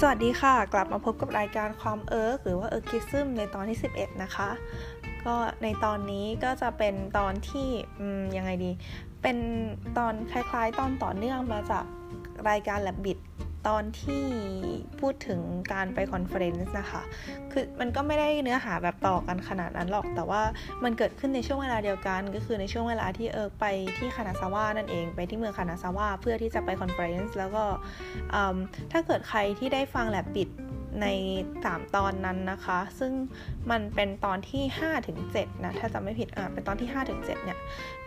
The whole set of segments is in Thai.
สวัสดีค่ะ กลับมาพบกับรายการความเอิร์กหรือว่าเอิร์กิซึมในตอนที่ 11 นะคะ ก็ในตอนนี้ก็จะเป็นตอนที่ยังไงดี เป็นตอนคล้ายๆ ตอนต่อเนื่องมาจากรายการแลบบิด ตอนที่พูดถึงการไป conference นะคะ คือมันก็ไม่ได้เนื้อหาแบบต่อกันขนาดนั้นหรอก แต่ว่ามันเกิดขึ้นในช่วงเวลาเดียวกัน ก็คือในช่วงเวลาที่เอิร์กไปที่คานาซาวะนั่นเอง ไปที่เมืองคานาซาวะเพื่อที่จะไป conference แล้วก็ถ้าเกิดใครที่ได้ฟังแลบบิด ใน 3 ตอนนั้นนะคะ ซึ่งมันเป็นตอนที่5ถึง7นะ ถ้าจำไม่ผิดอ่าเป็นตอนที่5ถึง7เนี่ย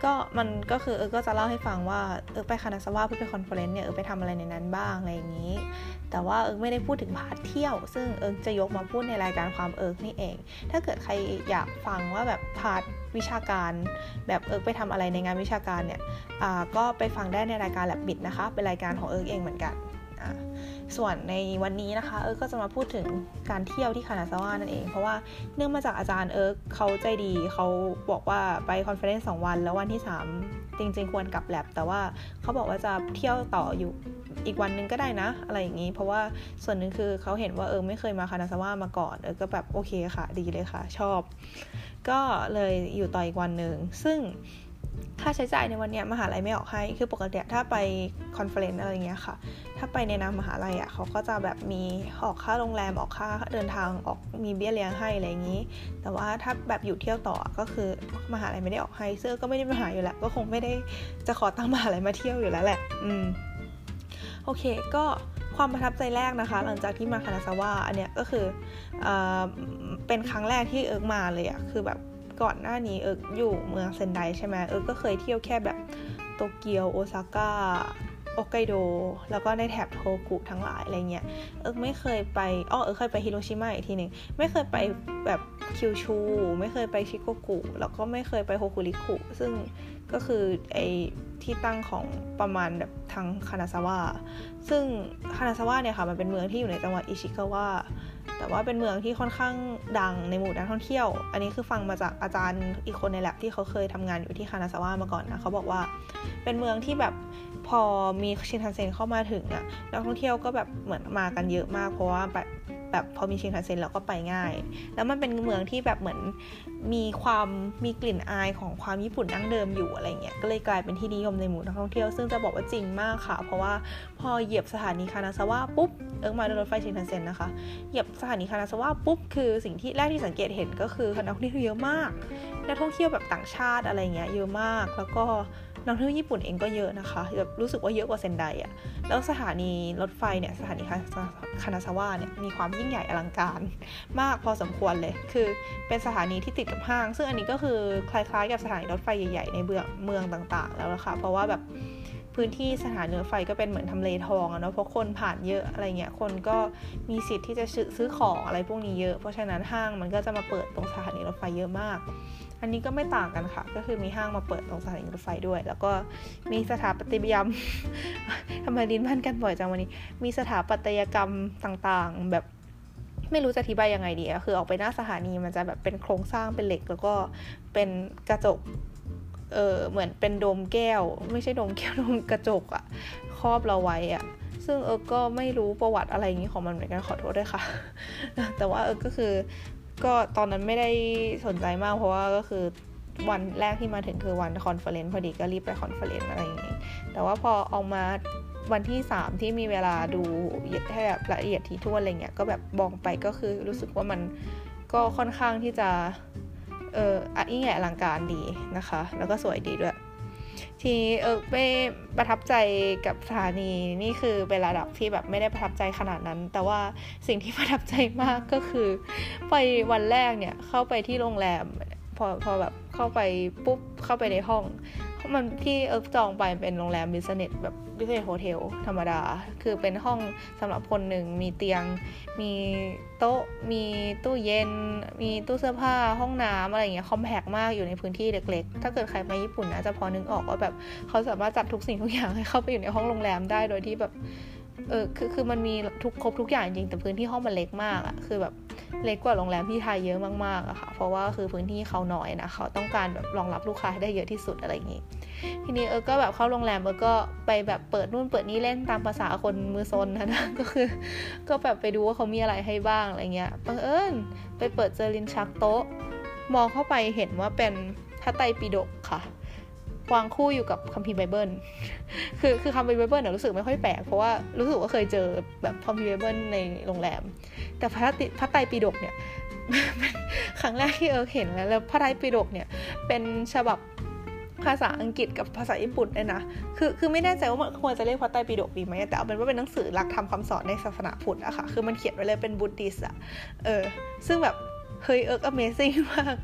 ก็มันก็คือเอิร์กก็จะเล่าให้ฟังว่าเอิร์กไปคานาซาวะเพื่อไป conference เนี่ยเอิร์กไปทำอะไรในนั้นบ้างอะไรอย่างนี้ แต่ว่าเอิร์กไม่ได้พูดถึง part เที่ยว ซึ่งเอิร์กจะยกมาพูดในรายการความเอิร์กนี่เอง ถ้าเกิดใครอยากฟังว่าแบบ part วิชาการแบบเอิร์กไปทำอะไรในงานวิชาการเนี่ยอ่าก็ไปฟังได้ในรายการแลบบิดนะคะ เป็นรายการของเอิร์กเองเหมือนกัน ส่วนในวันนี้นะคะ เอิร์กก็จะมาพูดถึงการเที่ยวที่คานาซาวะนั่นเอง เพราะว่าเนื่องมาจากอาจารย์เอิร์กเขาใจดีเขาบอกว่าไป conference 2 วัน แล้ววันที่ 3 จริง ๆ ควรกลับแลบแต่ว่าเขาบอกว่าจะเที่ยวต่ออยู่อีกวันนึงก็ได้นะ อะไรอย่างนี้ เพราะว่าส่วนหนึ่งคือเขาเห็นว่าเอิร์กไม่เคยมาคานาซาวะมาก่อนเอิร์กก็แบบโอเคค่ะ ดีเลยค่ะ ชอบ ก็เลยอยู่ต่ออีกวันหนึ่งซึ่ง ค่าใช้จ่ายในวันนี้มหาลัยไม่ออกให้ คือปกติถ้าไปคอนเฟลเลนอะไรเงี้ยค่ะ ถ้าไปในนามมหาลัยอะเขาก็จะแบบมีออกค่าโรงแรมออกค่าเดินทางออกมีเบี้ยเลี้ยงให้อะไรอย่างนี้ แต่ว่าถ้าแบบอยู่เที่ยวต่อก็คือมหาลัยไม่ได้ออกให้เสื้อก็ไม่ได้มหาอยู่แล้ว ก็คงไม่ได้จะขอตั้งมหาลัยมาเที่ยวอยู่แล้วแหละ อืม โอเค ก็ความประทับใจแรกนะคะ หลังจากที่มาคานาซาวะอันเนี้ยก็คือเอเป็นครั้งแรกที่เอิร์กมาเลยอะคือแบบ ก่อนหน้านี้เอิร์กอยู่เมืองเซนไดใช่ไหมเอิร์กก็เคยเที่ยวแค่แบบโตเกียวโอซาก้าฮอกไกโด แล้วก็ในแถบโทโฮคุทั้งหลายอะไรเงี้ย เอิร์กไม่เคยไป อ้อ เอิร์กเคยไปฮิโรชิมาอีกทีหนึ่ง ไม่เคยไปแบบคิวชู ไม่เคยไปชิโกกุ แล้วก็ไม่เคยไปโฮคุริกุ ซึ่งก็คือไอ้ที่ตั้งของประมาณแบบทางคานาซาวะ ซึ่งคานาซาวะเนี่ยค่ะ มันเป็นเมืองที่อยู่ในจังหวัดอิชิกาวะ แต่ว่าเป็นเมืองที่ค่อนข้างดังในหมู่นักท่องเที่ยว อันนี้คือฟังมาจากอาจารย์อีกคนในแลบที่เขาเคยทำงานอยู่ที่คานาซาวะมาก่อนนะเขาบอกว่าเป็นเมืองที่แบบพอมีชินทันเซ็นเข้ามาถึงอะนักท่องเที่ยวก็แบบเหมือนมากันเยอะมากเพราะว่าแบบ แบบพอมีชินคันเซ็นแล้วก็ไปง่าย แล้วมันเป็นเมืองที่แบบเหมือนมีความมีกลิ่นอายของความญี่ปุ่นดั้งเดิมอยู่อะไรเงี้ยก็เลยกลายเป็นที่นิยมในหมู่นักท่องเที่ยวซึ่งจะบอกว่าจริงมากค่ะ เพราะว่าพอเหยียบสถานีคานาซาวะปุ๊บเอิร์กมาด้วยรถไฟชินคันเซ็นนะคะเหยียบสถานีคานาซาวะปุ๊บคือสิ่งที่แรกที่สังเกตเห็นก็คือนักท่องเที่ยวเยอะมากนักท่องเที่ยวแบบต่างชาติอะไรเงี้ยเยอะมากแล้วก็ นักท่องเที่ยวญี่ปุ่นเองก็เยอะนะคะแบบรู้สึกว่าเยอะกว่าเซนไดอะแล้วสถานีรถไฟเนี่ยสถานีคานาซาวะเนี่ยมีความยิ่งใหญ่อลังการมากพอสมควรเลย คือเป็นสถานีที่ติดกับห้าง ซึ่งอันนี้ก็คือคล้ายๆ กับสถานีรถไฟใหญ่ๆในเมืองต่างๆ แล้วละค่ะเพราะว่าแบบพื้นที่สถานีรถไฟก็เป็นเหมือนทำเลทองอะเนาะเพราะคนผ่านเยอะอะไรเงี้ยคนก็มีสิทธิ์ที่จะซื้อของอะไรพวกนี้เยอะ เพราะฉะนั้นห้างมันก็จะมาเปิดตรงสถานีรถไฟเยอะมาก อันนี้ก็ไม่ต่างกันค่ะ ก็คือมีห้างมาเปิดตรงสถานีรถไฟด้วย แล้วก็มีสถาปัตยกรรมทำไมลิ้นพันกันบ่อยจังวันนี้ มีสถาปัตยกรรมต่างๆ แบบไม่รู้จะอธิบายยังไงดีอะคือออกไปหน้าสถานีมันจะแบบเป็นโครงสร้างเป็นเหล็ก แล้วก็เป็นกระจกเออเหมือนเป็นโดมแก้ว ไม่ใช่โดมแก้วโดมกระจกอะครอบเราไว้อะซึ่งเอิร์กก็ไม่รู้ประวัติอะไรอย่างนี้ของมันเหมือนกันขอโทษด้วยค่ะ แต่ว่าเอิร์กก็คือ ก็ตอนนั้นไม่ได้สนใจมากเพราะว่าก็คือวันแรกที่มาถึงคือวัน conference พอดีก็รีบไป conference อะไรอย่างงี้ แต่ว่าพอออกมาวันที่ 3 ที่มีเวลาดูให้แบบละเอียดถี่ถ้วนอะไรเงี้ยก็แบบมองไปก็คือรู้สึกว่ามันก็ค่อนข้างที่จะเอออะยิ่งใหญ่อลังการดีนะคะ แล้วก็สวยดีด้วย ทีนี้เอิร์กไม่ประทับใจกับสถานีนี่คือเป็นระดับที่แบบไม่ได้ประทับใจขนาดนั้น แต่ว่าสิ่งที่ประทับใจมากก็คือ ไปวันแรกเนี่ยเข้าไปที่โรงแรมพอพอแบบเข้าไปปุ๊บเข้าไปในห้องมันที่เอิร์กจองไปเป็นโรงแรม business แบบ business hotel ธรรมดา คือเป็นห้องสำหรับคนหนึ่งมีเตียง มีโต๊ะ มีตู้เย็น มีตู้เสื้อผ้าห้องน้ำอะไรอย่างเงี้ยคอมแพกมากอยู่ในพื้นที่เล็กๆ ถ้าเกิดใครมาญี่ปุ่นนะจะพอนึกออกว่าแบบเขาสามารถจัดทุกสิ่งทุกอย่างให้เข้าไปอยู่ในห้องโรงแรมได้โดยที่แบบเออคือคือมันมีทุกครบทุกอย่างจริงแต่พื้นที่ห้องมันเล็กมากอะคือแบบ เล็กกว่าโรงแรมที่ไทยเยอะมากๆอะค่ะ เพราะว่าคือพื้นที่เขาน้อยนะเขาต้องการแบบรองรับลูกค้าให้ได้เยอะที่สุดอะไรอย่างนี้ ทีนี้เอิร์กก็แบบเข้าโรงแรมเอิร์กก็ไปแบบเปิดนู่นเปิดนี่เล่นตามภาษาคนมือซนนะนะก็คือ ก็แบบไปดูว่าเขามีอะไรให้บ้างอะไรเงี้ยบังเอิญไปเปิดเจอลิ้นชักโต๊ะ มองเข้าไปเห็นว่าเป็นพระไตรปิฎกค่ะ วางคู่อยู่กับคัมภีร์ไบเบิล คือคือคัมภีร์ไบเบิลเนี่ยรู้สึกไม่ค่อยแปลกเพราะว่ารู้สึกว่าเคยเจอแบบคัมภีร์ไบเบิลในโรงแรม แต่พระติพระไตรปิฎกเนี่ยครั้งแรกที่เอิร์กเห็นแล้วแล้วพระไตรปิฎกเนี่ยเป็นฉบับภาษาอังกฤษกับภาษาญี่ปุ่นเลยนะ คือ คือไม่แน่ใจว่ามันควรจะเรียกพระไตรปิฎกดีไหม แต่เอาเป็นว่าเป็นหนังสือหลักธรรมคำสอนในศาสนาพุทธอะค่ะ คือมันเขียนไว้เลยเป็น Buddhist อะเออ ซึ่งแบบ เฮ้ยเอิร์ก Amazing มาก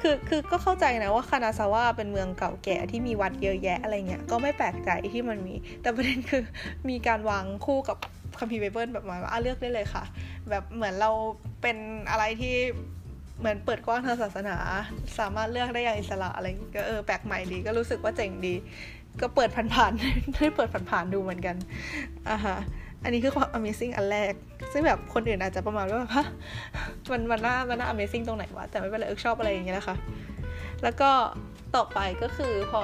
คือคือก็เข้าใจนะว่าคานาซาวะเป็นเมืองเก่าแก่ที่มีวัดเยอะแยะอะไรเงี้ย ก็ไม่แปลกใจที่มันมี แต่ประเด็นคือมีการวางคู่กับคัมภีร์ไบเบิลแบบมาว่าเลือกได้เลยค่ะ แบบเหมือนเราเป็นอะไรที่เหมือนเปิดกว้างทางศาสนา สามารถเลือกได้อย่างอิสระอะไรก็เออแปลกใหม่ดีก็รู้สึกว่าเจ๋งดี ก็เปิดผ่านๆได้เปิดผ่านๆดูเหมือนกันอะฮะ อันนี้คือความ Amazing อันแรก ซึ่งแบบคนอื่นอาจจะประมาณว่าแบบฮะมันมันน่ามันน่า Amazing ตรงไหนวะ แต่ไม่เป็นไรเอิร์กชอบอะไรอย่างเงี้ยนะคะ แล้วก็ต่อไปก็คือพอ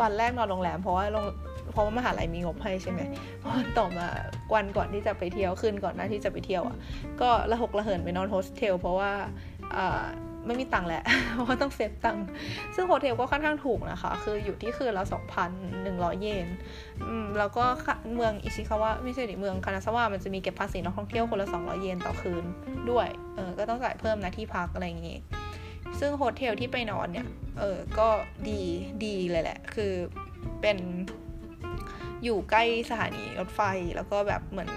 วันแรกนอนโรงแรมเพราะว่าโรงเพราะว่ามหาลัยมีงบให้ใช่ไหมพอต่อมาวันก่อนที่จะไปเที่ยวขึ้นก่อนหน้าที่จะไปเที่ยวอะ ก็ระหกระเหินไปนอนโฮสเทลเพราะว่า ไม่มีตังค์แหละเพราะว่าต้อง save ตังค์ซึ่งโฮเทลก็ค่อนข้างถูกนะคะ คืออยู่ที่คืนละ2,100 เยนอืมแล้วก็เมืองอิชิคาวะไม่ใช่ดิเมืองคานาซาวะมันจะมีเก็บภาษีนักท่องเที่ยวคนละ 200 เยนต่อคืนด้วยเออก็ต้องจ่ายเพิ่มนะที่พักอะไรอย่างงี้ ซึ่งโฮเทลที่ไปนอนเนี่ยเออก็ดีดีเลยแหละ คือเป็นอยู่ใกล้สถานีรถไฟแล้วก็แบบเหมือน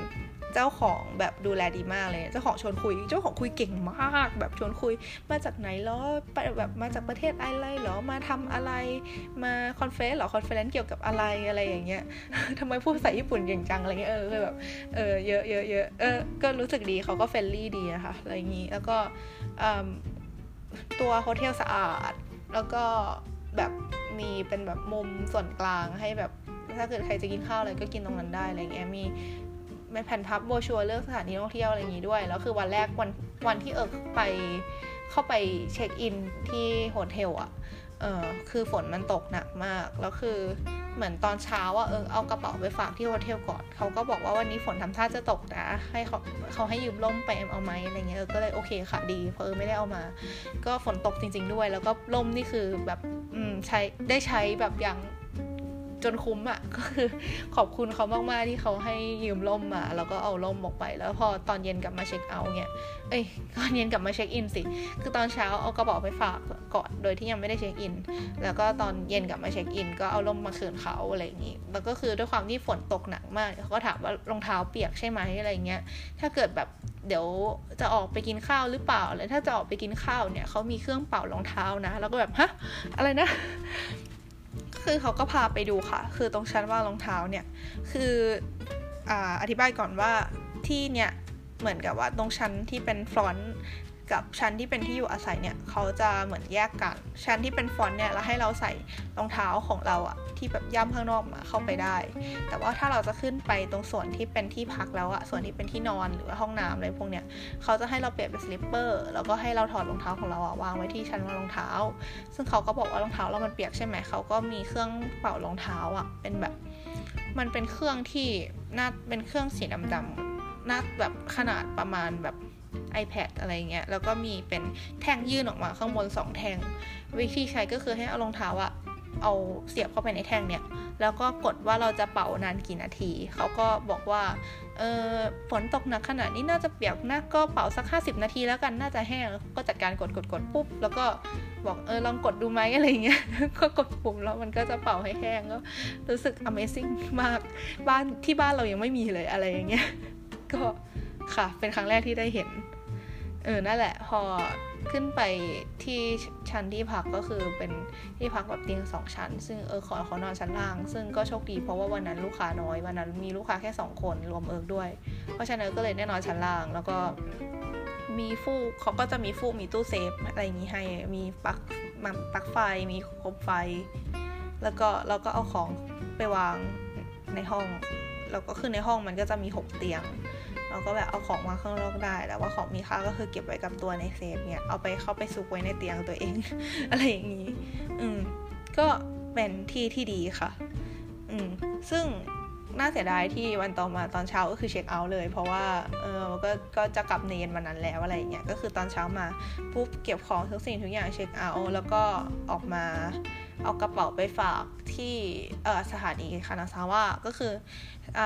เจ้าของแบบดูแลดีมากเลย เจ้าของชวนคุย เจ้าของคุยเก่งมาก แบบชวนคุยมาจากไหนหรอแบบมาจากประเทศอะไรหรอมาทำอะไรมา conference หรอ conference เกี่ยวกับอะไรอะไรอย่างเงี้ยทำไมพูดภาษาญี่ปุ่นเก่งจังอะไรเงี้ยเออแบบเออเยอะเยอะเยอะเอิร์กก็รู้สึกดีเขาก็ friendly ดีนะคะอะไรอย่างงี้แล้วก็ตัวโฮเทลสะอาด แล้วก็แบบมีเป็นแบบมุมส่วนกลางให้แบบถ้าเกิดใครจะกินข้าวอะไรก็กินตรงนั้นได้อะไรเงี้ยมี แผ่นพับโบชัวเลือกสถานที่ท่องเที่ยวอะไรอย่างนี้ด้วย แล้วคือวันแรกวันวันที่เอิร์กไปเข้าไป check in ที่โฮเทลอะเออคือฝนมันตกหนักมาก แล้วคือเหมือนตอนเช้าอะเอิร์กเอากระเป๋าไปฝากที่โฮเทลก่อน เขาก็บอกว่าวันนี้ฝนทำท่าจะตกนะ ให้เขาเขาให้ยืมร่มไปเอาไหมอะไรเงี้ยเออก็เลยโอเคค่ะดี เพราะเออไม่ได้เอามา ก็ฝนตกจริง ๆด้วย แล้วก็ร่มนี่คือแบบอืมใช้ได้ใช้แบบอย่าง นคุ้มอะ่ะก็คือขอบคุณเขามากๆที่เขาให้ยืมล่มมา แล้วก็เอาล่มออกไป แล้วพอตอนเย็นกลับมาเช็คเอาท์เนี่ยเอ้ยตอนเย็นกลับมาเช็คอินสิ คือตอนเช้าเอากระเป๋าไปฝากก่อนโดยที่ยังไม่ได้เช็คอิน แล้วก็ตอนเย็นกลับมาเช็คอิน ก็เอาล่มมาคืนเขาอะไรอย่างนี้แล้วก็คือด้วยความที่ฝนตกหนักมากเขาก็ถามว่ารองเท้าเปียกใช่ไหมอะไรเงี้ย ถ้าเกิดแบบเดี๋ยวจะออกไปกินข้าวหรือเปล่าแล้วถ้าจะออกไปกินข้าวเนี่ยเขามีเครื่องเป่ารองเท้านะ แล้วก็แบบฮะอะไรนะ คือเขาก็พาไปดูค่ะ คือตรงชั้นว่างรองเท้าเนี่ย คือออธิบายก่อนว่าที่เนี่ยเหมือนกับว่าตรงชั้นที่เป็นฟรอนต์ กับชั้นที่เป็นที่อยู่อาศัยเนี่ยเขาจะเหมือนแยกกัน ชั้นที่เป็นฟอนต์เนี่ยเราให้เราใส่รองเท้าของเราอะที่แบบย่ำข้างนอกมาเข้าไปได้ แต่ว่าถ้าเราจะขึ้นไปตรงส่วนที่เป็นที่พักแล้วอะส่วนที่เป็นที่นอนหรือว่าห้องน้ำอะไรพวกเนี้ยเขาจะให้เราเปลี่ยนเป็นสลิปเปอร์แล้วก็ให้เราถอดรองเท้าของเราอะวางไว้ที่ชั้นวางรองเท้า ซึ่งเขาก็บอกว่ารองเท้าเรามันเปียกใช่ไหมเขาก็มีเครื่องเป่ารองเท้าอะเป็นแบบ มันเป็นเครื่องที่น่าเป็นเครื่องสีดำๆน่าแบบขนาดประมาณแบบ iPad อะไรเงี้ย แล้วก็มีเป็นแท่งยื่นออกมาข้างบน 2 แท่ง วิธีใช้ก็คือให้เอารองเท้าอะเอาเสียบเข้าไปในแท่งเนี่ย แล้วก็กดว่าเราจะเป่านานกี่นาที เขาก็บอกว่า เออฝนตกหนักขนาดนี้น่าจะเปียกนะก็เป่าสัก 50 นาทีแล้วกัน น่าจะแห้ง ก็จัดการกดกดกดปุ๊บ แล้วก็บอกเออลองกดดูไหมอะไรเงี้ย ก็กดปุ่มแล้วมันก็จะเป่าให้แห้งก็รู้สึก Amazing มาก บ้านที่บ้านเรายังไม่มีเลยอะไรอย่างเงี้ย ก็ ค่ะ เป็นครั้งแรกที่ได้เห็น เออ นั่นแหละ พอขึ้นไปที่ชั้นที่พักก็คือเป็นที่พักแบบเตียงสองชั้น ซึ่งเออขอขอนอนชั้นล่าง ซึ่งก็โชคดีเพราะว่าวันนั้นลูกค้าน้อย วันนั้นมีลูกค้าแค่สองคนรวมเอิร์กด้วย เพราะฉะนั้นก็เลยแน่นอนชั้นล่าง แล้วก็มีฟูกเขาก็จะมีฟูกมีตู้เซฟอะไรอย่างนี้ให้ มีปลั๊กมันปลั๊กไฟ มีคมไฟ แล้วก็เราก็เอาของไปวางในห้อง แล้วก็คือในห้องมันก็จะมีหกเตียง เราก็แบบเอาของมาข้างนอกได้ แต่ว่าของมีค่าก็คือเก็บไว้กับตัวในเซฟเนี่ย เอาไปเข้าไปซุกไว้ในเตียงตัวเอง อะไรอย่างนี้ อืม ก็เป็นที่ที่ดีค่ะ อืม ซึ่ง น่าเสียดายที่วันต่อมาตอนเช้าก็คือเช็คเอาท์เลย เพราะว่าเออก็ก็จะกลับเนนวันนั้นแล้วอะไรเงี้ยก็คือตอนเช้ามาปุ๊บเก็บของทุกสิ่งทุกอย่างเช็คเอาท์แล้วก็ออกมาเอากระเป๋าไปฝากที่เออสถานีคานาซาวะก็คืออ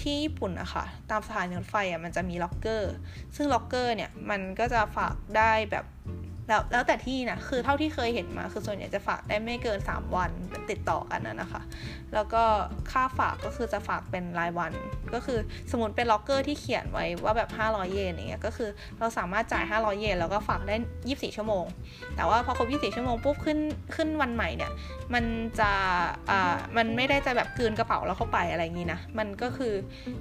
ที่ญี่ปุ่นอะค่ะตามสถานีรถไฟอะมันจะมีล็อกเกอร์ ซึ่งล็อกเกอร์เนี่ยมันก็จะฝากได้แบบ แล้วแล้วแต่ที่นะคือเท่าที่เคยเห็นมา คือส่วนใหญ่จะฝากได้ไม่เกิน 3 วันติดต่อกันนะนะคะ แล้วก็ค่าฝากก็คือจะฝากเป็นรายวัน ก็คือสมมติเป็นล็อกเกอร์ที่เขียนไว้ว่าแบบ 500 เยนอย่างเงี้ยก็คือเราสามารถจ่าย 500 เยนแล้วก็ฝากได้ 24 ชั่วโมง แต่ว่าพอครบ 24 ชั่วโมงปุ๊บขึ้นขึ้นวันใหม่เนี่ยมันจะอ่ามันไม่ได้จะแบบคืนกระเป๋าเราเข้าไปอะไรอย่างงี้นะมันก็คือ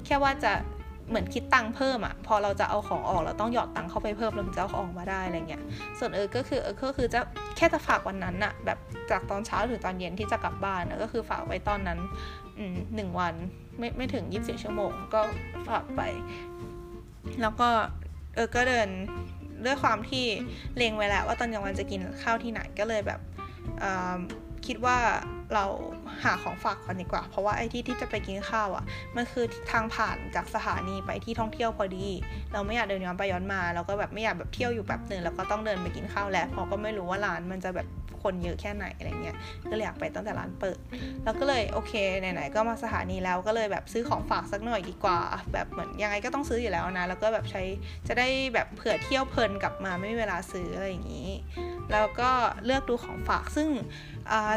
แค่ว่าจะ เหมือนคิดตังค์เพิ่มอะพอเราจะเอาของออกเราต้องหยอดตังค์เข้าไปเพิ่มเราถึงจะเอาของออกมาได้อะไรเงี้ยส่วนเออก็คือเออก็คือจะแค่จะฝากวันนั้นอะแบบจากตอนเช้าถึงตอนเย็นที่จะกลับบ้านนะก็คือฝากไว้ตอนนั้นหนึ่งวันไม่ไม่ถึงยี่สิบชั่วโมงก็ฝากไป แล้วก็เออก็เดินด้วยความที่เลงไว้แล้วว่าตอนกลางวันจะกินข้าวที่ไหนก็เลยแบบคิดว่า เราหาของฝากก่อนดีกว่า เพราะว่าไอ้ที่ที่จะไปกินข้าวอะ่ะ มันคือทางผ่านจากสถานีไปที่ท่องเที่ยวพอดี เราไม่อยากเดินย้อนไปย้อนมาเราก็แบบไม่อยากแบบเที่ยวอยู่แบบหนึ่งแล้วก็ต้องเดินไปกินข้าวแล้วเพราะก็ไม่รู้ว่าร้านมันจะแบบคนเยอะแค่ไหนอะไรเงี้ย ก็เลยอยากไปตั้งแต่ร้านเปิด แล้วก็เลยโอเคไหนๆก็มาสถานีแล้วก็เลยแบบซื้อของฝากสักหน่อยดีกว่า แบบเหมือนยังไงก็ต้องซื้ออยู่แล้วนะ แล้วก็แบบใช้จะได้แบบเผื่อเที่ยวเพลินกลับมาไม่มีเวลาซื้ออะไรอย่างนี้ แล้วก็เลือกดูของฝากซึ่ง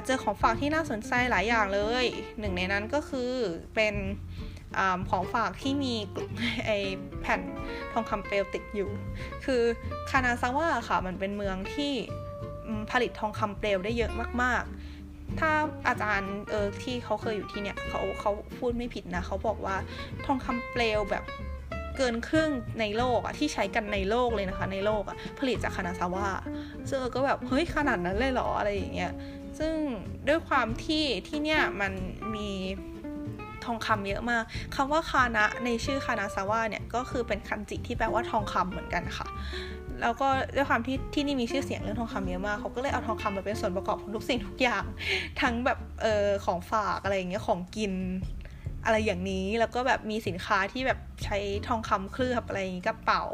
เจอของฝากที่น่าสนใจหลายอย่างเลย หนึ่งในนั้นก็คือเป็นอของฝากที่มีไอแผ่นทองคำเปลวติดอยู่ คือคานาซาวะค่ะมันเป็นเมืองที่ผลิตทองคำเปลวได้เยอะมาก ๆ ถ้าอาจารย์เออที่เขาเคยอยู่ที่เนี่ยเขาเขาพูดไม่ผิดนะ เขาบอกว่าทองคำเปลวแบบเกินครึ่งในโลกอะที่ใช้กันในโลกเลยนะคะ ในโลกอะผลิตจากคานาซาวะซึ่งก็แบบ เฮ้ยขนาดนั้นเลยเหรออะไรอย่างเงี้ย ซึ่งด้วยความที่ที่เนี่ยมันมีทองคำเยอะมากคำว่าคานะในชื่อคานาซาวะเนี่ยก็คือเป็นคันจิที่แปลว่าทองคำเหมือนกันค่ะ แล้วก็ด้วยความที่ที่นี่มีชื่อเสียงเรื่องทองคำเยอะมากเขาก็เลยเอาทองคำมาเป็นส่วนประกอบของทุกสิ่งทุกอย่าง ทั้งแบบเออของฝากอะไรอย่างเงี้ยของกิน อะไรอย่างนี้แล้วก็แบบมีสินค้าที่แบบใช้ทองคำเคลือบอะไรอย่างนี้กระเป๋า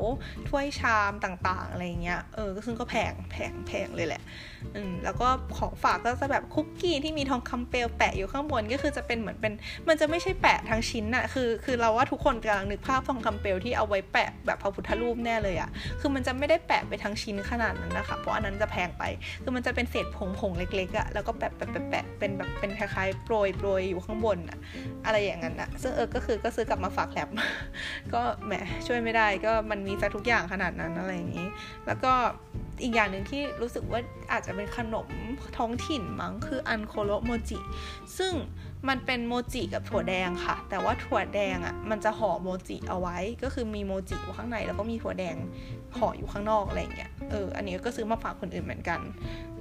ถ้วยชามต่างๆ อะไรเงี้ยเออซึ่งก็แพงแพงแพงเลยแหละอืมแล้วก็ของฝากก็จะแบบคุกกี้ที่มีทองคำเปลวแปะอยู่ข้างบนก็คือจะเป็นเหมือนเป็น มันจะไม่ใช่แปะทั้งชิ้นอะคือ คือเราว่าทุกคนกำลังนึกภาพทองคำเปลวที่เอาไว้แปะแบบพระพุทธรูปแน่เลยอะคือมันจะไม่ได้แปะไปทั้งชิ้นขนาดนั้นนะคะเพราะอันนั้นจะแพงไป คือมันจะเป็นเศษผงผงเล็กๆอะแล้วก็แปะแปะแปะเป็นแบบเป็นคล้ายๆโปรยโปรยอยู่ข้างบนอะอะไรอย่างนั้นอะซึ่งเออก็คือก็ซื้อกลับมาฝากแลบก็แหมช่วยไม่ได้ก็มันมีซะทุกอย่างขนาดนั้นอะไรอย่างนี้ แล้วก็อีกอย่างหนึ่งที่รู้สึกว่าอาจจะเป็นขนมท้องถิ่นมั้งคืออันโคโรโมจิ ซึ่งมันเป็นโมจิกับถั่วแดงค่ะ แต่ว่าถั่วแดงอะ่ะมันจะห่อโมจิเอาไว้ ก็คือมีโมจิอยู่ข้างใน แล้วก็มีถั่วแดงห่ออยู่ข้างนอกอะไรอย่างเงี้ย เออ อันนี้ก็ซื้อมาฝากคนอื่นเหมือนกัน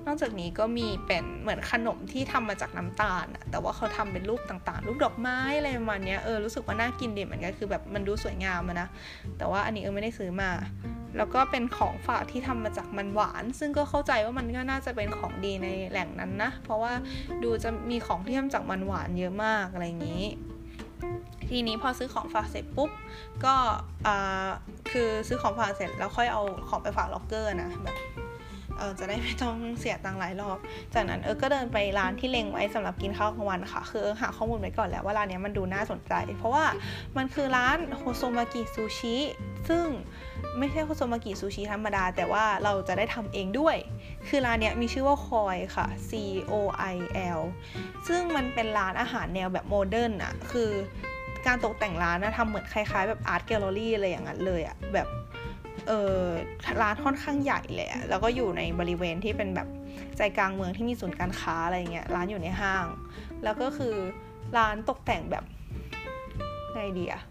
นอกจากนี้ก็มีเป็นเหมือนขนมที่ทำมาจากน้ำตาลอะแต่ว่าเขาทำเป็นรูปต่างๆ รูปดอกไม้อะไรประมาณนี้เออรู้สึกว่าน่ากินดีเหมือนกันคือแบบมันดูสวยงามนะ แต่ว่าอันนี้เออไม่ได้ซื้อมา แล้วก็เป็นของฝากที่ทำมาจากมันหวาน ซึ่งก็เข้าใจว่ามันก็น่าจะเป็นของดีในแหล่งนั้นนะ เพราะว่าดูจะมีของที่ทำจากมันหวานเยอะมากอะไรอย่างนี้ทีนี้พอซื้อของฝากเสร็จปุ๊บก็คือซื้อของฝากเสร็จแล้วค่อยเอาของไปฝากล็อกเกอร์นะแบบ เออจะได้ไม่ต้องเสียตังค์หลายรอบ จากนั้นเออก็เดินไปร้านที่เล็งไว้สำหรับกินข้าวกลางวันค่ะ คือหาข้อมูลไว้ก่อนแล้วว่าร้านนี้มันดูน่าสนใจ เพราะว่ามันคือร้านโฮโซมากิซูชิซึ่งไม่ใช่โฮโซมากิซูชิธรรมดา แต่ว่าเราจะได้ทำเองด้วย คือร้านนี้มีชื่อว่าคอยค่ะ C O I L ซึ่งมันเป็นร้านอาหารแนวแบบ modern อะคือการตกแต่งร้านนะทำเหมือนคล้ายๆ แบบ art gallery อะไรอย่างนั้นเลยอะแบบ เออร้านค่อนข้างใหญ่เลยอะแล้วก็อยู่ในบริเวณที่เป็นแบบใจกลางเมืองที่มีศูนย์การค้าอะไรเงี้ยร้านอยู่ในห้าง แล้วก็คือร้านตกแต่งแบบไงดีอะ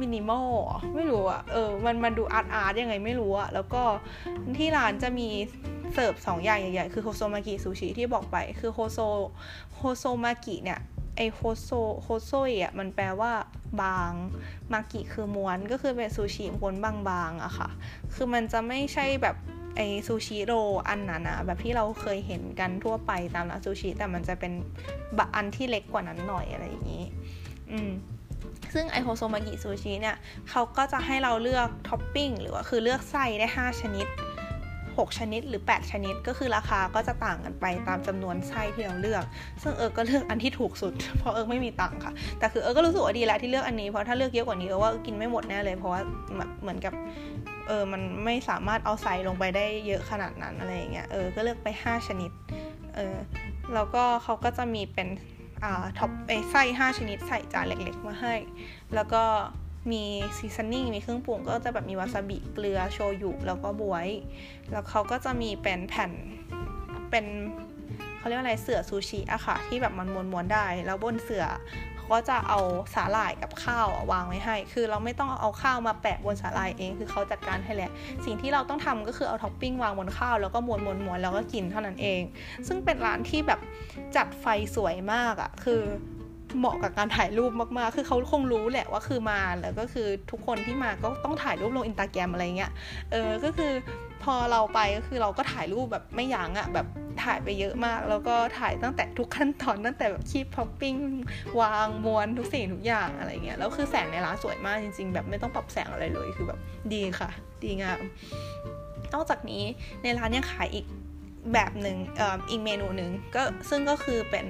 มินิมอลไม่รู้อะเออมันมันดู art art ยังไงไม่รู้อะแล้วก็ที่ร้านจะมีเสิร์ฟสองอย่างใหญ่ๆ คือโฮโซมากิซูชิที่บอกไป คือโฮโซโฮโซมากิเนี่ย ไอโฮโซโฮโซยอะมันแปลว่าบาง มากิคือม้วนก็คือเป็นซูชิม้วนบางๆอะค่ะ คือมันจะไม่ใช่แบบไอซูชิ roll อันนั้นอะแบบที่เราเคยเห็นกันทั่วไปตามร้านซูชิ แต่มันจะเป็นบะอันที่เล็กกว่านั้นหน่อยอะไรอย่างนี้ อืมซึ่งไอโฮโซมากิซูชิเนี่ยเขาก็จะให้เราเลือกท็อปปิ้งหรือว่าคือเลือกไส้ได้ 5 ชนิด 6 ชนิดหรือ 8 ชนิด ก็คือราคาก็จะต่างกันไปตามจำนวนไส้ที่เราเลือก ซึ่งเออก็เลือกอันที่ถูกสุด เพราะเออไม่มีตังค่ะ แต่คือเออก็รู้สึกว่าดีแล้วที่เลือกอันนี้เพราะถ้าเลือกเยอะกว่านี้เออว่ากินไม่หมดแน่เลย เพราะว่าเหมือนกับเออมันไม่สามารถเอาใส่ลงไปได้เยอะขนาดนั้นอะไรอย่างเงี้ยเออก็เลือกไป 5 ชนิดเออแล้วก็เขาก็จะมีเป็นอ่า top ไอไส้5ชนิดใส่จานเล็ก ๆ มาให้ แล้วก็ มี seasoning มีเครื่องปรุงก็จะแบบมีวาซาบิเกลือโชยุแล้วก็บ๊วย แล้วเขาก็จะมีเป็นแผ่นเป็นเขาเรียกว่าอะไรเสื่อซูชิอะค่ะ ที่แบบมันม้วนๆได้ แล้วบนเสื่อก็จะเอาสาหร่ายกับข้าววางไว้ให้ คือเราไม่ต้องเอาข้าวมาแปะบนสาหร่ายเองคือเขาจัดการให้แหละ สิ่งที่เราต้องทำก็คือเอาท็อปปิ้งวางบนข้าวแล้วก็ม้วนม้วนม้วนแล้วก็กินเท่านั้นเอง ซึ่งเป็นร้านที่แบบจัดไฟสวยมากอะคือ เหมาะกับการถ่ายรูปมากๆ คือเขาคงรู้แหละว่าคือมาแล้วก็คือทุกคนที่มาก็ต้องถ่ายรูปลงอินสตาแกรมอะไรเงี้ย เออ ก็คือพอเราไปก็คือเราก็ถ่ายรูปแบบไม่ยั้งอะแบบถ่ายไปเยอะมาก แล้วก็ถ่ายตั้งแต่ทุกขั้นตอนตั้งแต่แบบคีบท็อปปิ้งวางมวนทุกสิ่งทุกอย่างอะไรเงี้ย แล้วคือแสงในร้านสวยมากจริง ๆ แบบไม่ต้องปรับแสงอะไรเลยคือแบบดีค่ะ ดีงาม นอกจากนี้ในร้านยังขายอีกแบบหนึ่งอีกเมนูหนึ่งก็ซึ่งก็คือเป็น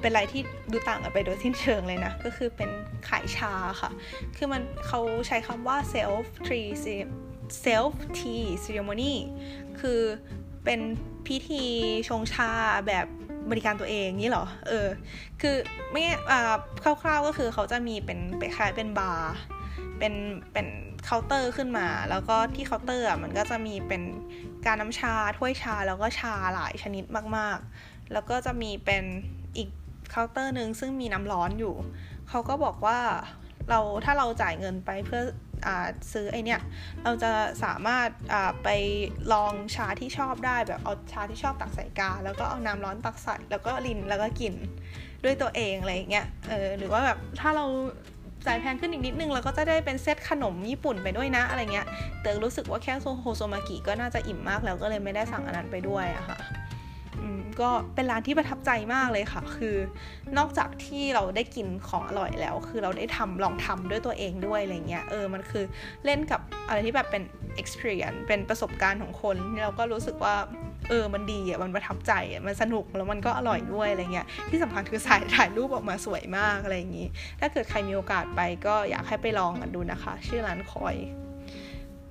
เป็นอะไรที่ดูต่างกันไปโดยสิ้นเชิงเลยนะ ก็คือเป็นขายชาค่ะ คือมันเขาใช้คำว่า self tea self tea ceremony คือเป็นพิธีชงชาแบบบริการตัวเองนี่หรอ เออ คือไม่คร่าวๆก็คือเขาจะมีเป็นไปคล้ายเป็นบาร์ เป็น เป็นเคาน์เตอร์ขึ้นมา แล้วก็ที่เคาน์เตอร์อะมันก็จะมีเป็นกาน้ำชา ถ้วยชา แล้วก็ชาหลายชนิดมากๆ แล้วก็จะมีเป็นอีกเคาน์เตอร์หนึ่งซึ่งมีน้ำร้อนอยู่ เขาก็บอกว่าเราถ้าเราจ่ายเงินไปเพื่อซื้อไอเนี้ยเราจะสามารถไปลองชาที่ชอบได้แบบเอาชาที่ชอบตักใส่กา แล้วก็เอาน้ำร้อนตักใส่แล้วก็รินแล้วก็กินด้วยตัวเองอะไรเงี้ยเออหรือว่าแบบถ้าเราจ่ายแพงขึ้นอีกนิดนึงเราก็จะได้เป็นเซตขนมญี่ปุ่นไปด้วยนะอะไรเงี้ยแต่รู้สึกว่าแค่โซโฮโซมากิก็น่าจะอิ่มมากแล้วก็เลยไม่ได้สั่งอันนั้นไปด้วยอะค่ะ ก็เป็นร้านที่ประทับใจมากเลยค่ะ คือนอกจากที่เราได้กินของอร่อยแล้ว คือเราได้ทำลองทำด้วยตัวเองด้วยอะไรเงี้ย เออ มันคือเล่นกับอะไรที่แบบเป็น experience เป็นประสบการณ์ของคน เราก็รู้สึกว่า เออ มันดีอะ มันประทับใจอะ มันสนุกแล้วมันก็อร่อยด้วยอะไรเงี้ย ที่สำคัญคือสายถ่ายรูปออกมาสวยมากอะไรอย่างงี้ ถ้าเกิดใครมีโอกาสไปก็อยากให้ไปลองกันดูนะคะ ชื่อร้านคอย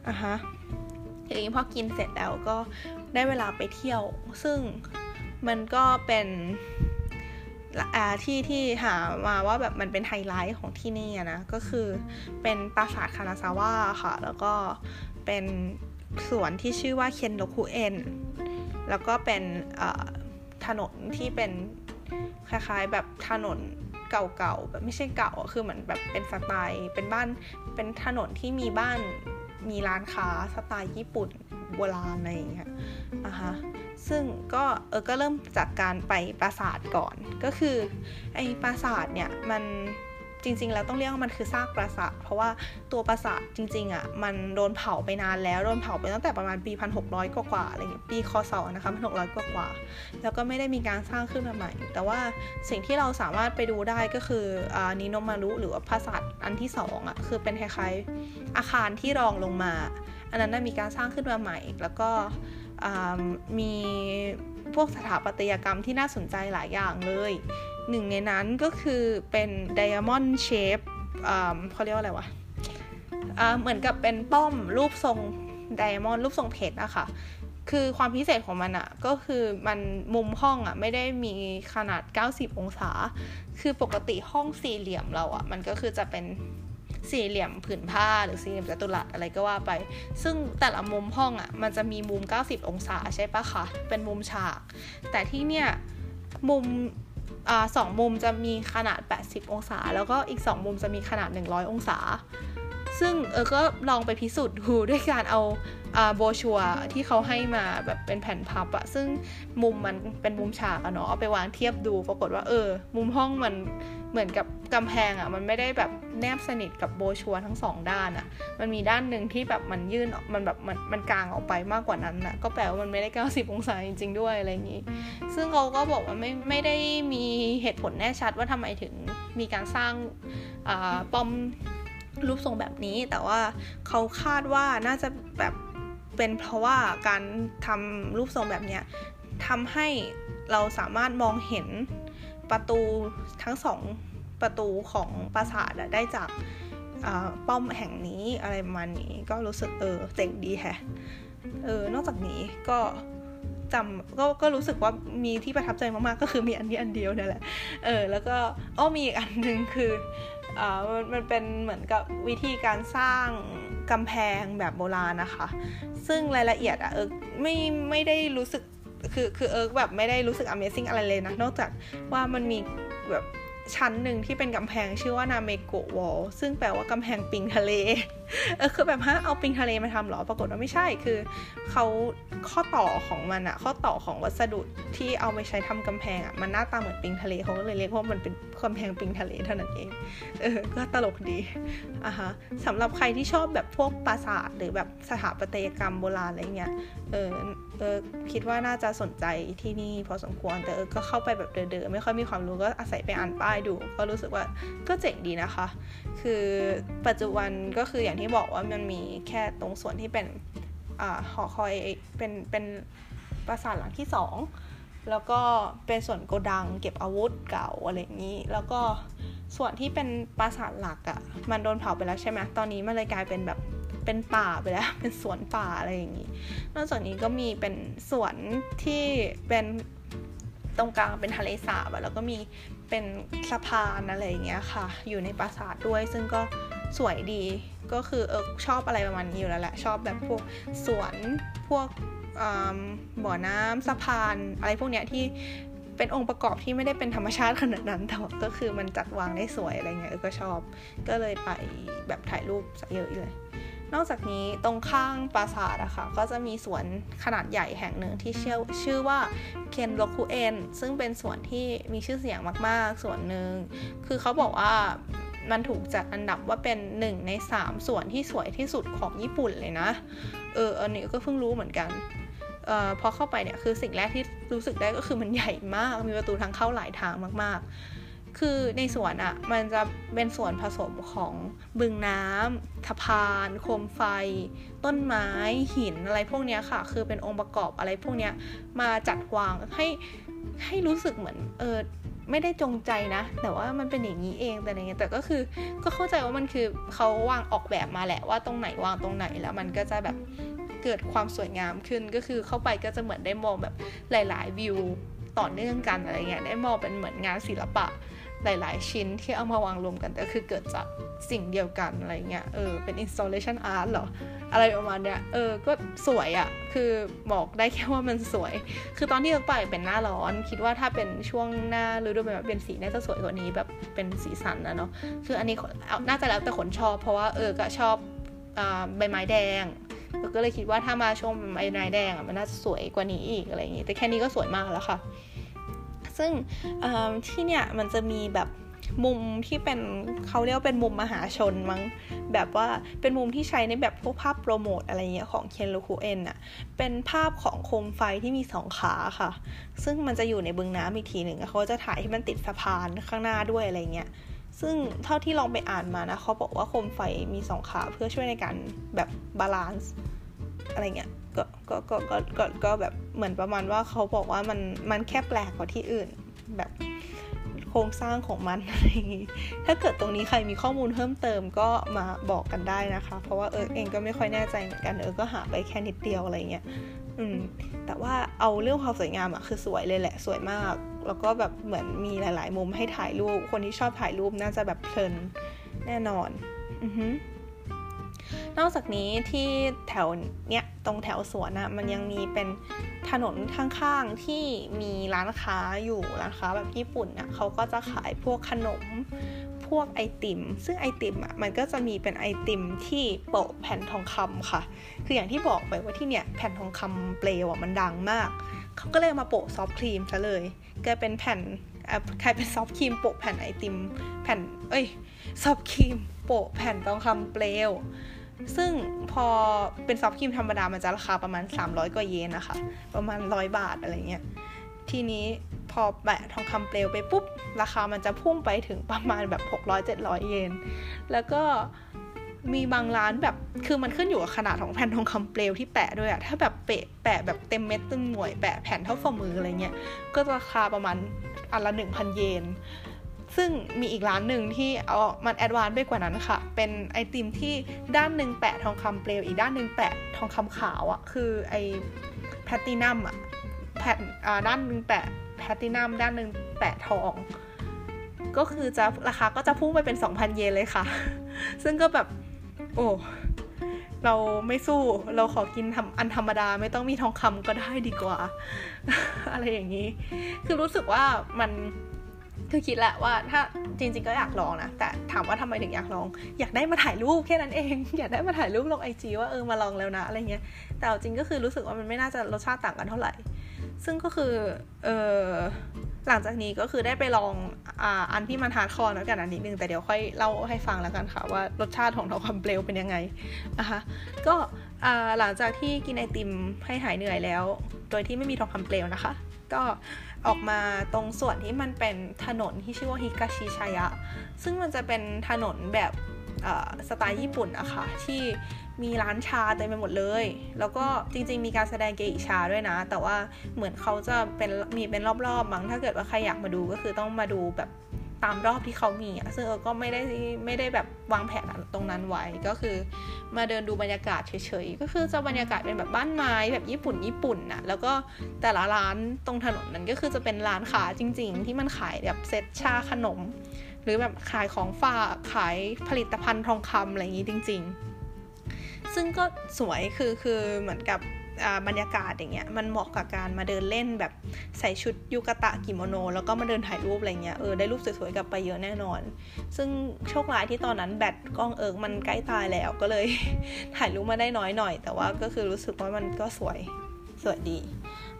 อะฮะ ทีนี้พอกินเสร็จแล้วก็ได้เวลาไปเที่ยว ซึ่งมันก็เป็นที่ที่หามาว่าแบบมันเป็นไฮไลท์ของที่นี่นะ ก็คือเป็นปราสาทคานาซาวะค่ะ แล้วก็เป็นสวนที่ชื่อว่าเคนโดคุเอ็นแล้วก็เป็นถนนที่เป็นคล้ายๆแบบถนนเก่าๆแบบไม่ใช่เก่าคือเหมือนแบบเป็นสไตล์ เป็นบ้านเป็นถนนที่มีบ้าน มีร้านค้าสไตล์ญี่ปุ่นโบราณอะไรอย่างเงี้ยอะฮะซึ่งก็เออก็เริ่มจากการไปปราสาทก่อน ก็คือไอ้ปราสาทเนี่ยมัน จริง ๆ แล้วต้องเรียกว่ามันคือซากปราสาทเพราะว่าตัวปราสาทจริง ๆอะ่ะมันโดนเผาไปนานแล้วโดนเผาไปตั้งแต่ประมาณปี 1600 กว่าๆอะไรเงี้ยปีคศนะคะ1600 กว่าๆแล้วก็ไม่ได้มีการสร้างขึ้นมาใหม่ แต่ว่าสิ่งที่เราสามารถไปดูได้ก็คืออ่านิโนมารุหรือว่าปราสาทอันที่2อะ่ะคือเป็นคล้ายๆอาคารที่รองลงมา อันนั้นมีการสร้างขึ้นมาใหม่ แล้วก็มีพวกสถาปัตยกรรมที่น่าสนใจหลายอย่างเลย หนึ่งในนั้นก็คือเป็น diamond shape เขาเรียกว่าอะไรวะเหมือนกับเป็นป้อมรูปทรงไดมอนด์รูปทรงเพชรอะค่ะ คือความพิเศษของมันอะก็คือมันมุมห้องอะไม่ได้มีขนาด 90 องศา คือปกติห้องสี่เหลี่ยมเราอะมันก็คือจะเป็นสี่เหลี่ยมผืนผ้าหรือสี่เหลี่ยมจัตุรัสอะไรก็ว่าไป ซึ่งแต่ละมุมห้องอะ่ะมันจะมีมุม 90 องศาใช่ปะคะ เป็นมุมฉาก แต่ที่เนี่ยมุม สองมุมจะมีขนาด 80 องศา แล้วก็อีก 2 มุมจะมีขนาด 100 องศา ซึ่งเออก็ลองไปพิสูจน์ดูด้วยการเอาโบชัวที่เขาให้มาแบบเป็นแผ่นพับอะซึ่งมุมมันเป็นมุมฉากอะเนาะเอาไปวางเทียบดูปรากฏว่าเออ มุมห้องมัน เหมือนกับกำแพงอะมันไม่ได้แบบแนบสนิทกับโบชัวทั้งสองด้านอะมันมีด้านหนึ่งที่แบบมันยื่นมันแบบมันมันกลางออกไปมากกว่านั้นอะก็แปลว่ามันไม่ได้ 90 องศาจริง ๆ ด้วยอะไรอย่างนี้ ซึ่งเขาก็บอกว่าไม่ไม่ได้มีเหตุผลแน่ชัดว่าทำไมถึงมีการสร้างป้อมรูปทรงแบบนี้ แต่ว่าเขาคาดว่าน่าจะแบบเป็นเพราะว่าการทำรูปทรงแบบเนี้ยทำให้เราสามารถมองเห็น ประตูทั้งสองประตูของปราสาทได้จากป้อมแห่งนี้อะไรประมาณนี้ก็รู้สึกเออเจ๋งดีแฮะเออนอกจากนี้ก็จำก็ก็รู้สึกว่ามีที่ประทับใจมากๆ ก็คือมีอันนี้อันเดียวนี่แหละเออแล้วก็อ้อมีอีกอันหนึ่งคืออ่ามันเป็นเหมือนกับวิธีการสร้างกำแพงแบบโบราณนะคะ ซึ่งรายละเอียดอะเออไม่ไม่ได้รู้สึก คือคือเอิร์กแบบไม่ได้รู้สึก Amazing อะไรเลยนะ นอกจากว่ามันมีแบบชั้นหนึ่งที่เป็นกำแพงชื่อว่านาเมโกะวอลซึ่งแปลว่ากำแพงปิงทะเล เออคือแบบฮะเอาปิงทะเลมาทำหรอ ปรากฏว่าไม่ใช่คือเขาข้อต่อของมันอะข้อต่อของวัสดุที่เอาไปใช้ทำกำแพงอะมันหน้าตาเหมือนปิงทะเลเขาก็เลยเรียกว่ามันเป็นกำแพงปิงทะเลเท่านั้นเอง เออ ก็ตลกดีอะฮะสำหรับใครที่ชอบแบบพวกปราสาทหรือแบบสถาปัตยกรรมโบราณอะไรเงี้ย เออเออคิดว่าน่าจะสนใจที่นี่พอสมควร แต่เออก็เข้าไปแบบเดอๆไม่ค่อยมีความรู้ก็อาศัยไปอ่านป้ายดู ก็รู้สึกว่าก็เจ๋งดีนะคะ คือปัจจุบันก็คืออย่างที่บอกว่ามันมีแค่ตรงส่วนที่เป็นอหอคอยเป็นเป็นปราสาทหลังที่สองแล้วก็เป็นส่วนโกดังเก็บอาวุธเก่าอะไรอย่างนี้ แล้วก็ส่วนที่เป็นปราสาทหลักอะ่ะมันโดนเผาไปแล้วใช่ไหมตอนนี้มันเลยกลายเป็นแบบเป็นป่าไปแล้ว เป็นสวนป่าอะไรอย่างนี้ นอกจากนี้ก็มีเป็นสวนที่เป็นตรงกลางเป็นทะเลสาบแล้วก็มีเป็นสะพานอะไรอย่างเงี้ยค่ะ อยู่ในปราสาทด้วยซึ่งก็สวยดี ก็คือเออชอบอะไรประมาณนี้อยู่แล้วแหละชอบแบบพวกสวนพวกบ่อน้ำสะพาน อะไรพวกเนี้ยที่เป็นองค์ประกอบที่ไม่ได้เป็นธรรมชาติขนาดนั้นแต่ก็คือมันจัดวางได้สวยอะไรเงี้ยเออก็ชอบ ก็เลยไปแบบถ่ายรูปเยอะเลย นอกจากนี้ตรงข้างปราสาทอะคะ่ะก็จะมีสวนขนาดใหญ่แห่งหนึ่งที่ชื่อชื่อว่าเคนโรคุเอนซึ่งเป็นสวนที่มีชื่อเสียงมากๆส่วนหนึ่งคือเขาบอกว่า มันถูกจัดอันดับว่าเป็นหนึ่งในสามส่วนที่สวยที่สุดของญี่ปุ่นเลยนะ เอออันนี้ก็เพิ่งรู้เหมือนกันออพอเข้าไปเนี่ยคือสิ่งแรกที่รู้สึกได้ก็คือมันใหญ่มาก มีประตูทางเข้าหลายทางมาก ๆ คือในสวนอะ่ะมันจะเป็นส่วนผสมของบึงน้ำสะพาน โคมไฟ ต้นไม้หินอะไรพวกนี้ค่ะ คือเป็นองค์ประกอบอะไรพวกนี้มาจัดวางให้ให้รู้สึกเหมือนเออ ไม่ได้จงใจนะ แต่ว่ามันเป็นอย่างนี้เองแต่อะไรเงี้ยแต่ก็คือก็เข้าใจว่ามันคือเขาวางออกแบบมาแหละว่าตรงไหนวางตรงไหนแล้วมันก็จะแบบเกิดความสวยงามขึ้นก็คือเข้าไปก็จะเหมือนได้มองแบบหลาย ๆ วิวต่อเนื่องกันอะไรเงี้ยได้มองเป็นเหมือนงานศิลปะ หลายๆ ชิ้นที่เอามาวางรวมกันแต่คือเกิดจากสิ่งเดียวกันอะไรเงี้ยเออเป็น installation art เหรอ อะไรประมาณเนี้ยเออก็สวยอะ่ะ คือบอกได้แค่ว่ามันสวย คือตอนที่เราไปเป็นหน้าร้อน คิดว่าถ้าเป็นช่วงหน้าฤดูใบไม้เป็นสีน่าจะสวยกว่านี้แบบเป็นสีสันนะเนาะคืออันนี้น่าจะแล้วแต่คนชอบ เพราะว่าเออก็ชอบใบไม้แดงก็เลยคิดว่าถ้ามาช่วงใบไม้แดงอะมันน่าจะสวยกว่านี้อีกอะไรอย่างงี้แต่แค่นี้ก็สวยมากแล้วค่ะ ซึ่งที่เนี่ยมันจะมีแบบมุมที่เป็นเขาเรียกว่าเป็นมุมมหาชนมั้งแบบว่าเป็นมุมที่ใช้ในแบบพวกภาพโปรโมทอะไรเงี้ยของเคนโลคูเอนอะเป็นภาพของโคมไฟที่มีสองขาค่ะ ซึ่งมันจะอยู่ในบึงน้ำอีกทีหนึ่งเขาจะถ่ายที่มันติดสะพานข้างหน้าด้วยอะไรเงี้ยซึ่งเท่าที่ลองไปอ่านมานะเขาบอกว่าโคมไฟมีสองขาเพื่อช่วยในการแบบ balance อะไรเงี้ย ก็ก็ก็ก็ก็ก็แบบเหมือนประมาณว่าเขาบอกว่ามันมันแค่แปลกกว่าที่อื่น แบบโครงสร้างของมันอะไรอย่างงี้ถ้าเกิดตรงนี้ใครมีข้อมูลเพิ่มเติมก็มาบอกกันได้นะคะ เพราะว่าเอิร์กเองก็ไม่ค่อยแน่ใจเหมือนกันเออก็หาไปแค่นิดเดียวอะไรเงี้ยอืมแต่ว่าเอาเรื่องความสวยงามอะคือสวยเลยแหละสวยมาก แล้วก็แบบเหมือนมีหลาย ๆ มุมให้ถ่ายรูป คนที่ชอบถ่ายรูปน่าจะแบบเพลินแน่นอน อือฮึ นอกจากนี้ที่แถวเนี้ยตรงแถวสวนอะมันยังมีเป็นถนนข้างๆที่มีร้านค้าอยู่ร้านค้าแบบญี่ปุ่นอะเขาก็จะขายพวกขนมพวกไอติม ซึ่งไอติมอะมันก็จะมีเป็นไอติมที่โปะแผ่นทองคำค่ะ คืออย่างที่บอกไปว่าที่เนี่ยแผ่นทองคำเปลวอะมันดังมากเขาก็เลยมาโปะ soft cream ซะเลยกลายเป็นแผ่นใครเป็น soft cream โปะแผ่นไอติม แผ่นเอ้ย soft cream โปะแผ่นทองคำเปลว ซึ่งพอเป็น soft cream ธรรมดามันจะราคาประมาณ 300 กว่าเยนนะคะ ประมาณ 100 บาทอะไรเงี้ย ทีนี้พอแปะทองคำเปลวไปปุ๊บ ราคามันจะพุ่งไปถึงประมาณแบบ 600-700 เยน แล้วก็มีบางร้านแบบคือมันขึ้นอยู่กับขนาดของแผ่นทองคำเปลวที่แปะด้วยอะถ้าแบบเปะแปะแบบเต็มเม็ดเต็มหน่วยแปะแผ่นเท่าฝ่ามืออะไรเงี้ยก็ราคาประมาณอันละ1,000เยน ซึ่งมีอีกร้านหนึ่งที่เอามัน advance ไปกว่านั้นค่ะ เป็นไอติมที่ด้านหนึ่งแปะทองคำเปลวอีกด้านหนึ่งแปะทองคำขาวอะคือไอแพตตินัมอะแผ่นอ่าด้านหนึ่งแปะแพตตินัมด้านหนึ่งแปะทอง ก็คือจะราคาก็จะพุ่งไปเป็น 2,000 เยนเลยค่ะ ซึ่งก็แบบ โอ้เราไม่สู้เราขอกินทำอันธรรมดาไม่ต้องมีทองคำก็ได้ดีกว่า อะไรอย่างนี้ คือรู้สึกว่ามัน คือคิดแหละว่าถ้าจริง ๆ ก็อยากลองนะ แต่ถามว่าทำไมถึงอยากลอง อยากได้มาถ่ายรูปแค่นั้นเอง อยากได้มาถ่ายรูปลง IG ว่าเออมาลองแล้วนะอะไรเงี้ย แต่จริงก็คือรู้สึกว่ามันไม่น่าจะรสชาติต่างกันเท่าไหร่ ซึ่งก็คือเออหลังจากนี้ก็คือได้ไปลองอ่าอันที่มัน hardcore แล้วกันอันนิดนึงแต่เดี๋ยวค่อยเล่าให้ฟังแล้วกันค่ะว่ารสชาติของทองคำเปลวเป็นยังไงนะคะก็หลังจากที่กินไอติมให้หายเหนื่อยแล้ว โดยที่ไม่มีทองคำเปลวนะคะ ก็ ออกมาตรงส่วนที่มันเป็นถนนที่ชื่อว่าฮิกาชิชายะ ซึ่งมันจะเป็นถนนแบบสไตล์ญี่ปุ่นอะคะ่ะที่มีร้านชาเต็มไปหมดเลย แล้วก็จริงๆมีการแสดงเกอิชาด้วยนะ แต่ว่าเหมือนเขาจะเป็นมีเป็นรอบๆมั้งถ้าเกิดว่าใครอยากมาดูก็คือต้องมาดูแบบ ตามรอบที่เขามีอะซึ่งเออก็ไม่ได้ไม่ได้แบบวางแผนตรงนั้นไว้ก็คือ มาเดินดูบรรยากาศเฉยๆก็คือจะบรรยากาศเป็นแบบบ้านไม้แบบญี่ปุ่นญี่ปุ่นน่ะแล้วก็แต่ละร้านตรงถนนนั้นก็คือจะเป็นร้านขาจริง ๆ ที่มันขายแบบเซ็ตชาขนม หรือแบบขายของฝากขายผลิตภัณฑ์ทองคำอะไรอย่างนี้จริง ๆ ซึ่งก็สวยคือคือเหมือนกับ บรรยากาศอย่างเงี้ยมันเหมาะกับการมาเดินเล่นแบบใส่ชุดยูกะตะกิโมโน แล้วก็มาเดินถ่ายรูปอะไรเงี้ยเออได้รูปสวยๆกลับไปเยอะแน่นอน ซึ่งโชคร้ายที่ตอนนั้นแบตกล้องเอิร์กมันใกล้ตายแล้วก็เลยถ่ายรูปมาได้น้อยหน่อย แต่ว่าก็คือรู้สึกว่ามันก็สวยสวยดี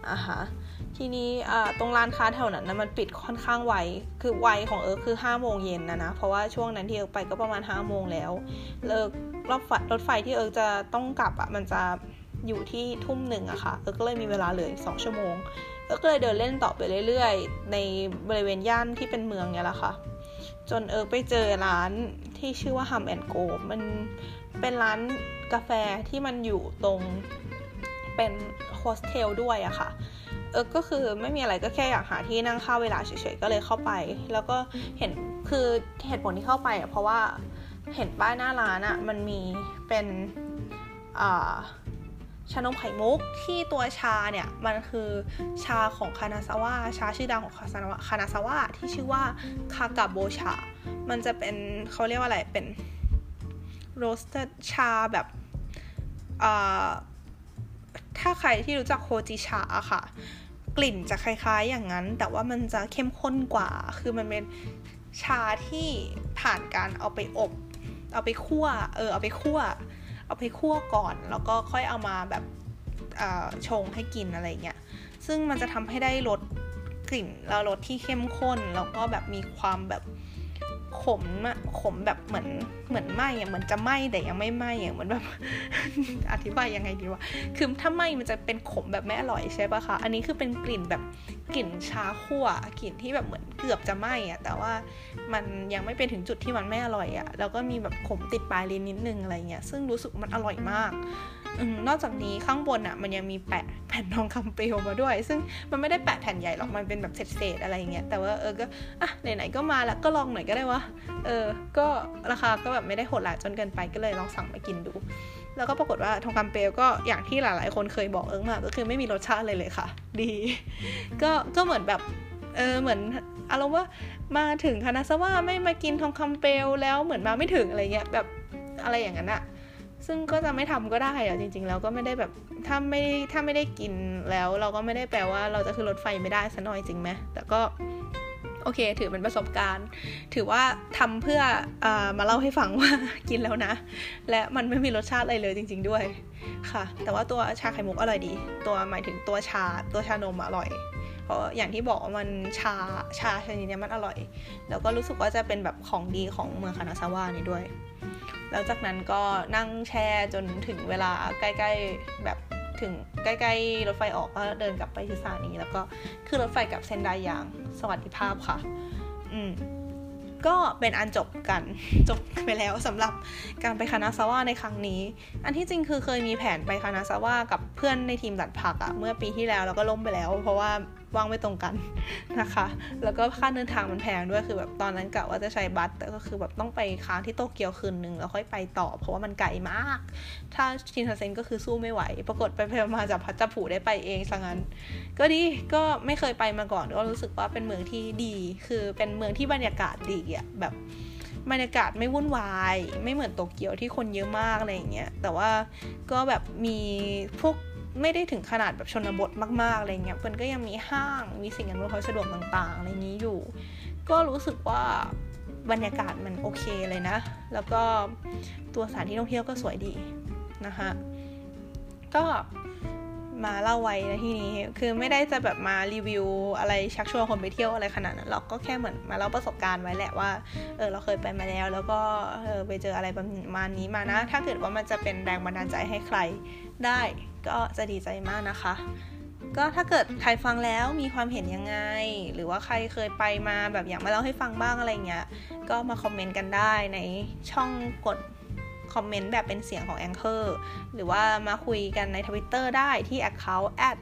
อะฮะทีนี้ตรงร้านค้าแถวนั้นนะมันปิดค่อนข้างไว คือไวของเอิร์กคือ5โมงเย็นนะนะ เพราะว่าช่วงนั้นที่เอิร์กไปก็ประมาณ5โมงแล้ว แล้วรอบรถไฟที่เอิร์กจะต้องกลับอะ่ะมันจะ อยู่ที่ทุ่มหนึ่งอะค่ะเอิร์กก็เลยมีเวลาเหลืออีกสองชั่วโมงเอิร์กก็เลยเดินเล่นต่อไปเรื่อยๆ ในบริเวณย่านที่เป็นเมืองเนี่ยแหละค่ะ จนเอิร์กไปเจอร้านที่ชื่อว่า HUM&Go มันเป็นร้านกาแฟที่มันอยู่ตรงเป็นโฮสเทลด้วยอะค่ะเออก็คือไม่มีอะไรก็แค่อยากหาที่นั่งฆ่าเวลาเฉยๆก็เลยเข้าไป แล้วก็เห็นคือเหตุผลที่เข้าไปอะเพราะว่าเห็นป้ายหน้าร้านอะมันมีเป็นอ่า ชานมไข่มุกที่ตัวชาเนี่ย มันคือชาของคานาซาวะชาชื่อดังของคานาคานาซาวะที่ชื่อว่าคากาโบชา มันจะเป็นเขาเรียกว่าอะไรเป็น roasted ชาแบบอ่าถ้าใครที่รู้จักโฮจิชาอะค่ะ กลิ่นจะคล้ายๆอย่างนั้น แต่ว่ามันจะเข้มข้นกว่า คือมันเป็นชาที่ผ่านการเอาไปอบ เอาไปคั่ว เออ เอาไปคั่ว เอาไปคั่วก่อน แล้วก็ค่อยเอามาแบบชงให้กินอะไรเงี้ย ซึ่งมันจะทำให้ได้รสกลิ่นแล้วรสที่เข้มข้น แล้วก็แบบมีความแบบขมอะ ขมแบบเหมือนเหมือนไหมอะเหมือนจะไหมแต่ยังไม่ไหมอะเหมือนแบบอธิบายยังไงดีวะคือถ้าไหมมันจะเป็นขมแบบไม่อร่อยใช่ปะคะอันนี้คือเป็นกลิ่นแบบกลิ่นชาคั่วกลิ่นที่แบบเหมือนเกือบจะไหมอะแต่ว่ามันยังไม่เป็นถึงจุดที่มันไม่อร่อยอะแล้วก็มีแบบขมติดปลายลิ้นนิดนึงอะไรเงี้ยซึ่งรู้สึกมันอร่อยมาก นอกจากนี้ข้างบนอะมันยังมีแปะแผ่นทองคำเปลวมาด้วย ซึ่งมันไม่ได้แปะแผ่นใหญ่หรอกมันเป็นแบบเศษๆอะไรเงี้ยแต่ว่าเออก็อะไหนๆก็มาแล้วก็ลองหน่อยก็ได้วะเออ ก็ราคาก็แบบไม่ได้โหดหลายจนเกินไปก็เลยลองสั่งมากินดู แล้วก็ปรากฏว่าทองคำเปลวก็อย่างที่หลายๆ คนเคยบอกเอิงมาก็คือไม่มีรสชาติเลยเลยค่ะ ดี ก็ก็เหมือนแบบเออเหมือนอารมณ์ว่ามาถึงคณะสว่าไม่มากินทองคำเปลวแล้วเหมือนมาไม่ถึงอะไรเงี้ยแบบอะไรอย่างนั้นอะ ซึ่งก็จะไม่ทำก็ได้อะจริง ๆ แล้วก็ไม่ได้แบบถ้าไม่ถ้าไม่ได้กินแล้ว เราก็ไม่ได้แปลว่าเราจะขึ้นรถไฟไม่ได้ซะหน่อยจริงไหมแต่ก็โอเค ถือเป็นประสบการณ์ ถือว่าทำเพื่ออมาเล่าให้ฟังว่ากินแล้วนะ และมันไม่มีรสชาติอะไรเลยจริง ๆ ด้วยค่ะ แต่ว่าตัวชาไข่มุกอร่อยดี ตัวหมายถึงตัวชาตัวชานมอร่อย เพราะอย่างที่บอกว่ามันชาชาชนิดนี้มันอร่อย แล้วก็รู้สึกว่าจะเป็นแบบของดีของเมืองคานาซาวะนี่ด้วย แล้วจากนั้นก็นั่งแช่จนถึงเวลาใกล้ๆแบบถึงใกล้ๆรถไฟออกก็เดินกลับไปที่สถานีแล้วก็ขึ้นรถไฟกับเซนไดยางสวัสดิภาพค่ะ อืมก็เป็นอันจบกันจบไปแล้วสำหรับการไปคานาซาวะในครั้งนี้ อันที่จริงคือเคยมีแผนไปคานาซาวะกับเพื่อนในทีมตัดผักอะเมื่อปีที่แล้วแล้วก็ล่มไปแล้ว เพราะว่า ว่างไม่ตรงกันนะคะ แล้วก็ค่าเดินทางมันแพงด้วยคือแบบตอนนั้นกะว่าจะใช้บัสแต่ก็คือแบบต้องไปค้างที่โตเกียวคืนนึงแล้วค่อยไปต่อ เพราะว่ามันไกลมาก ถ้าชินคันเซ็นก็คือสู้ไม่ไหว ปรากฏไปพมาจากพัชผูได้ไปเองซะงั้น ก็ดีก็ไม่เคยไปมาก่อนก็รู้สึกว่าเป็นเมืองที่ดี คือเป็นเมืองที่บรรยากาศดีอะแบบบรรยากาศไม่วุ่นวาย ไม่เหมือนโตเกียวที่คนเยอะมากอะไรอย่างเงี้ยแต่ว่าก็แบบมีพวก ไม่ได้ถึงขนาดแบบชนบทมากๆอะไรเงี้ยเพื่อนก็ยังมีห้างมีสิ่งอำนวยความสะดวกต่างๆอะไรนี้อยู่ ก็รู้สึกว่าบรรยากาศมันโอเคเลยนะ แล้วก็ตัวสถานที่ท่องเที่ยวก็สวยดีนะคะก็มาเล่าไว้ในที่นี้คือไม่ได้จะแบบมารีวิวอะไรชักชวนคนไปเที่ยวอะไรขนาดนั้นเราก็แค่เหมือนมาเล่าประสบการณ์ไว้แหละว่าเออเราเคยไปมาแล้ว แล้วก็เออไปเจออะไรประมาณนี้มานะ ถ้าเกิดว่ามันจะเป็นแรงบันดาลใจให้ใครได้ ก็จะดีใจมากนะคะ ก็ถ้าเกิดใครฟังแล้วมีความเห็นยังไง หรือว่าใครเคยไปมาแบบอยากมาเล่าให้ฟังบ้างอะไรเงี้ย ก็มาคอมเมนต์กันได้ในช่องกดคอมเมนต์แบบเป็นเสียงของ Anchor หรือว่ามาคุยกันใน Twitter ได้ที่ account at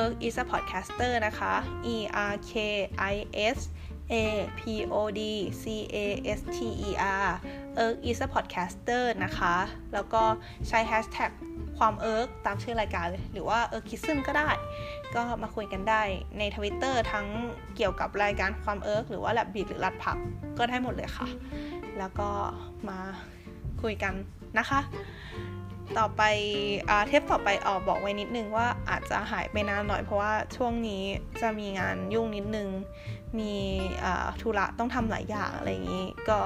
e r k is a podcaster นะคะ e r k i s a p o d c a s t e r e r k is a podcaster นะคะ แล้วก็ใช้ hashtag ความเอิร์กตามชื่อรายการเลย หรือว่า ERKism ก็ได้ ก็มาคุยกันได้ในทวิตเตอร์ทั้งเกี่ยวกับรายการความเอิร์กหรือว่าแลบบีดหรือรัดผักก็ได้หมดเลยค่ะ แล้วก็มาคุยกันนะคะ ต่อไปอเทปต่อไปออกบอกไว้นิดนึงว่าอาจจะหายไปนานหน่อยเพราะว่าช่วงนี้จะมีงานยุ่งนิดนึง มีธุระต้องทำหลายอย่างอะไรอย่างนี้ก็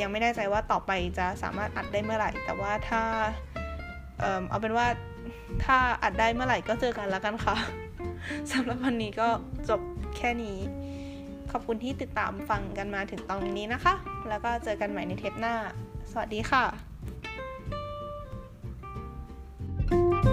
ยังไม่แน่ใจว่าต่อไปจะสามารถอัดได้เมื่อไหร่ แต่ว่าถ้า เอาเป็นว่าถ้าอัดได้เมื่อไหร่ก็เจอกันแล้วกันค่ะสำหรับวันนี้ก็จบแค่นี้ ขอบคุณที่ติดตามฟังกันมาถึงตอนนี้นะคะ แล้วก็เจอกันใหม่ในเทปหน้า สวัสดีค่ะ thank you